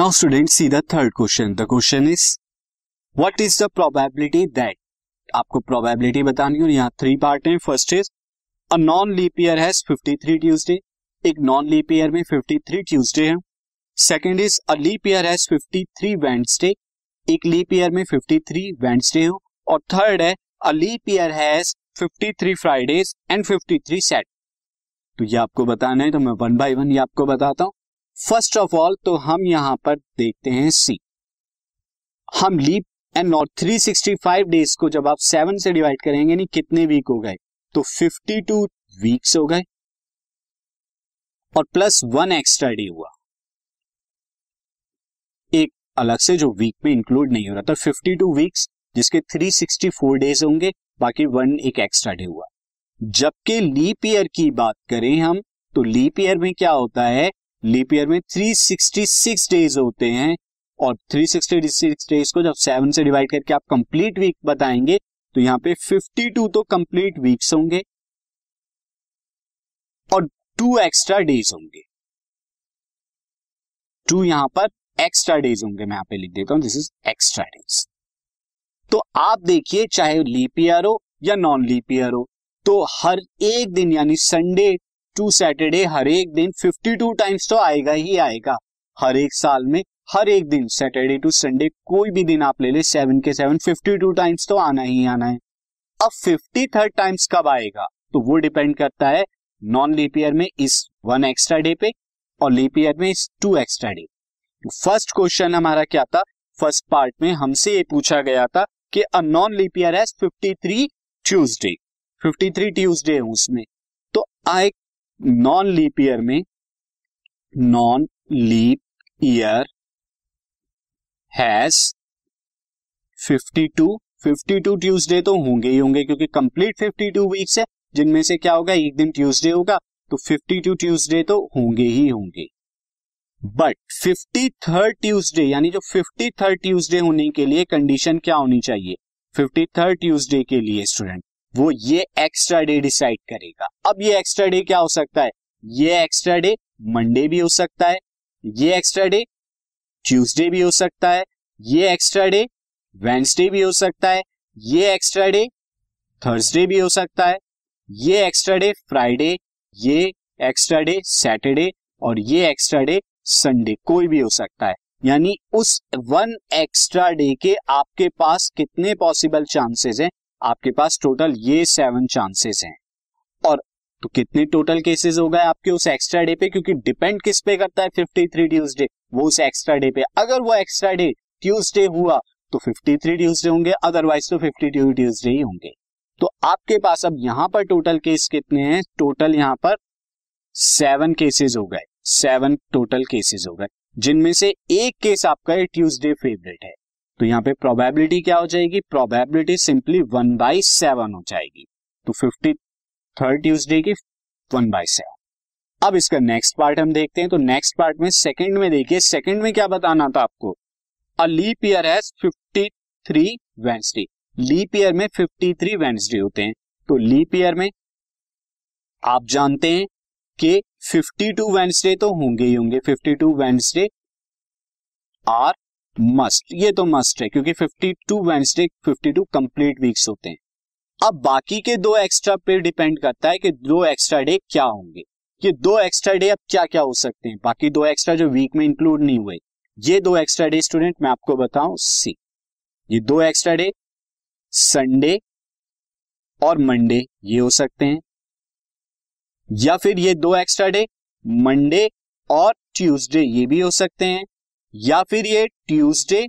Now student see the third question the question is what is the probability that आपको probability बतानी और यहाँ three part है. First is a non leap year has 53 Tuesday एक non leap year में 53 Tuesday है. Second is a leap year has 53 Wednesday एक leap year में 53 वेंसडे हो. और थर्ड है a leap year has 53 Fridays and 53 सेट तो ये आपको बताना है तो मैं वन बाय वन ये आपको बताता हूँ. फ़र्स्ट ऑफ़ ऑल तो हम यहाँ पर देखते हैं सी हम लीप एंड नॉट 365 डेज़ को जब आप सेवन से डिवाइड करेंगे नहीं कितने वीक हो गए? तो 52 वीक्स हो गए। और प्लस वन एक्स्ट्रा डे हुआ। एक अलग से जो वीक में इंक्लूड नहीं हो रहा था 52 वीक्स जिसके 364 डेज़ होंगे, बाकी वन एक एक्स्ट्रा डे हुआ। जबकि लीप ईयर की बात करें हम तो लीप ईयर में क्या होता है? लीप ईयर में 366 डेज़ होते हैं और 366 डेज़ को जब सेवन से डिवाइड करके आप कंप्लीट वीक बताएँगे तो यहाँ पे 52 तो कंप्लीट वीक्स होंगे और टू एक्स्ट्रा डेज़ होंगे। टू यहाँ पर एक्स्ट्रा डेज़ होंगे, मैं यहाँ पे लिख देता हूँ दिस इज़ एक्स्ट्रा डेज़ तो आप देखिए, चाहे लीप ईयर हो या नॉन लीप ईयर हो तो हर एक दिन यानी संडे टू सैटरडे हर एक दिन 52 टाइम्स तो आएगा ही आएगा। हर एक साल में, हर एक दिन, सैटरडे टू संडे, कोई भी दिन आप ले ले सेवन के सेवन 52 टाइम्स तो आना ही आना है। अब फिफ्टी थर्ड टाइम्स कब आएगा? तो वो डिपेंड करता है नॉन लीप ईयर में इस वन एक्स्ट्रा डे पे और लीप ईयर में इस two extra day first question हमारा क्या था? फ़र्स्ट पार्ट में हमसे ये पूछा गया था कि अ नॉन लीप ईयर है fifty three Tuesday fifty three Tuesday उसमें। तो आई नॉन लीप ईयर में non leap year has 52 52 Tuesday तो होंगे ही होंगे, क्योंकि कंप्लीट 52 वीक्स है, जिनमें से क्या होगा, एक दिन ट्यूसडे होगा तो 52 ट्यूसडे तो होंगे ही होंगे। बट फिफ्टी थर्ड ट्यूसडे यानी जो फिफ्टी थर्ड ट्यूसडे होने के लिए कंडीशन क्या होनी चाहिए? फिफ्टी थर्ड ट्यूसडे के लिए स्टूडेंट वो ये एक्स्ट्रा डे डिसाइड करेगा अब ये एक्स्ट्रा डे क्या हो सकता है ये एक्स्ट्रा डे मंडे भी हो सकता है ये एक्स्ट्रा डे ट्यूसडे भी हो सकता है ये एक्स्ट्रा डे वेंसडे भी हो सकता है ये एक्स्ट्रा डे थर्सडे भी हो सकता है ये एक्स्ट्रा डे फ्राइडे ये एक्स्ट्रा डे सैटरडे और ये एक्स्ट्रा डे संडे कोई भी हो सकता है यानी उस वन एक्स्ट्रा डे के आपके पास कितने पॉसिबल चांसेस हैं आपके पास टोटल ये सेवन चांसेस हैं। और तो कितने टोटल केसेस हो गए आपके उस एक्स्ट्रा डे पे? क्योंकि डिपेंड किस पे करता है? फिफ्टी थ्री ट्यूजडे वो उस एक्स्ट्रा डे पे। अगर वो एक्स्ट्रा डे ट्यूजडे हुआ तो फिफ्टी थ्री ट्यूजडे होंगे अदरवाइज़ तो फिफ्टी टू ट्यूजडे ही होंगे। तो आपके पास अब यहाँ पर टोटल केस कितने हैं? टोटल यहाँ पर सेवन केसेस हो गए। सेवन टोटल केसेस हो गए। जिनमें से एक केस आपका ट्यूजडे फेवरेट है। तो यहाँ पे प्रोबेबिलिटी क्या हो जाएगी? Probability simply one by seven हो जाएगी। तो फिफ्टी थर्ड ट्यूजडे की वन बाई सेवन अब इसका नेक्स्ट पार्ट हम देखते हैं। तो नेक्स्ट पार्ट में सेकंड में देखिए। सेकंड में क्या बताना था आपको? A leap year has fifty three Wednesday leap year में फिफ्टी थ्री वेंसडे होते हैं। तो लीप ईयर में आप जानते हैं कि फिफ्टी टू वेंसडे तो होंगे ही होंगे। Fifty two Wednesday are must ये तो मस्ट है, क्योंकि 52 वेंसडे 52 कंप्लीट वीक्स होते हैं। अब बाकी के दो एक्स्ट्रा पे डिपेंड करता है कि दो एक्स्ट्रा डे क्या होंगे। ये दो एक्स्ट्रा डे अब क्या क्या हो सकते हैं? बाकी दो एक्स्ट्रा जो वीक में इंक्लूड नहीं हुए। ये दो एक्स्ट्रा डे स्टूडेंट मैं आपको बताऊँ सी ये दो एक्स्ट्रा डे संडे और मंडे ये हो सकते हैं। या फिर ये दो एक्स्ट्रा डे मंडे और ट्यूसडे ये भी हो सकते हैं। या फिर ये ट्यूसडे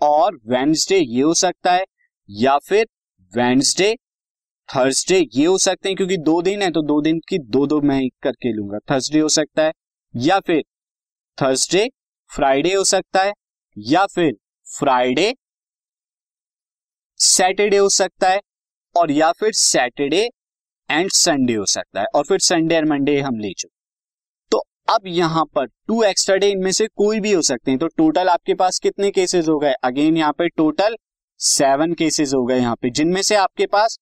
और वेंसडे ये हो सकता है, या फिर वेंसडे थर्सडे ये हो सकते हैं क्योंकि दो दिन है तो दो दिन की दो दो मैं करके लूँगा। थर्सडे हो सकता है, या फिर थर्सडे, फ्राइडे हो सकता है, या फिर फ्राइडे, सैटरडे हो सकता है, और या फिर सैटरडे एंड संडे हो सकता है, और फिर संडे और मंडे हम ले चुके अब यहाँ पर टू एक्स्ट्रा डे इनमें से कोई भी हो सकते हैं। तो टोटल आपके पास कितने केसेस हो गए? अगेन यहाँ पे टोटल सेवन केसेस हो गए यहाँ पे, जिनमें से आपके पास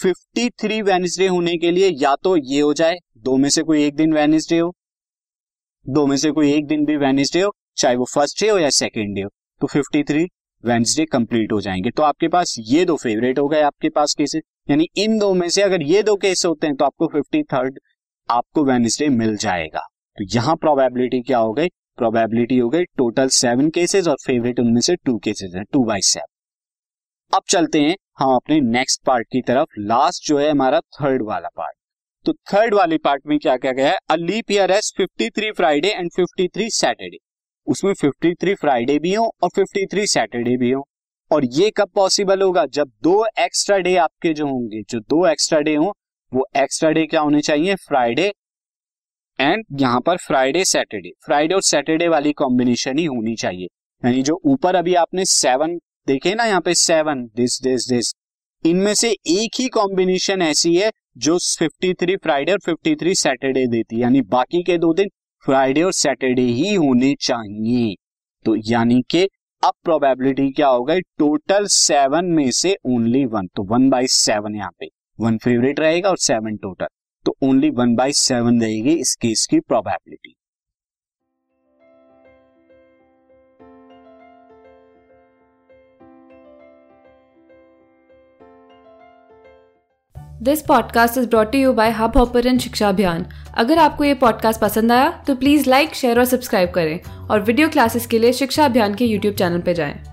53 वेनिसडे होने के लिए या तो ये हो जाए, दो में से कोई एक दिन वेनिसडे हो, दो में से कोई एक दिन भी वेनिसडे हो, चाहे वो फ़र्स्ट डे हो या सेकेंड डे हो तो फिफ्टी थ्री वेंसडे कंप्लीट हो जाएँगे। तो आपके पास ये दो फेवरेट हो गए आपके पास केसेस यानी इन दो में से अगर ये दो केस होते हैं तो आपको फिफ्टी थर्ड आपको वेंसडे मिल जाएगा। तो यहाँ प्रोबेबिलिटी क्या हो गई? प्रोबेबिलिटी हो गई टोटल सेवन केसेस और फेवरेट उनमें से टू केसेस है टू बाई सेवन अब चलते हैं, हम अपने नेक्स्ट पार्ट की तरफ़ लास्ट जो है हमारा थर्ड वाला पार्ट तो थर्ड वाले पार्ट में क्या क्या गया है? Leap year has 53 Friday and 53 Saturday उसमें 53 फ्राइडे भी हो और 53 सैटरडे भी हो. और ये कब पॉसिबल होगा? जब दो एक्स्ट्रा डे आपके जो होंगे, जो दो एक्स्ट्रा डे हो, वो एक्स्ट्रा डे क्या होने चाहिए? फ्राइडे एंड यहाँ पर फ्राइडे सैटरडे फ्राइडे और सैटरडे वाली कॉम्बिनेशन ही होनी चाहिए। यानी जो ऊपर अभी आपने सेवन देखे ना यहाँ पे सेवन दिस दिस दिस इनमें से एक ही कॉम्बिनेशन ऐसी है जो 53 फ्राइडे और 53 सैटरडे देती है। यानी बाकी के दो दिन फ्राइडे और सैटरडे ही होने चाहिए। तो यानी कि अब प्रोबेबिलिटी क्या हो गई? टोटल सेवन में से ओनली वन तो वन बाई सेवन यहाँ पे। वन फेवरेट रहेगा और सेवन टोटल तो ओनली वन बाई सेवन रहेगी इस केस की probability this podcast is brought you by Hub Hopper Shiksha Abhiyan अगर आपको ये पॉडकास्ट पसंद आया तो प्लीज़ लाइक शेयर और सब्सक्राइब करें और वीडियो क्लासेस के लिए शिक्षा अभियान के यूट्यूब चैनल पर जाएँ।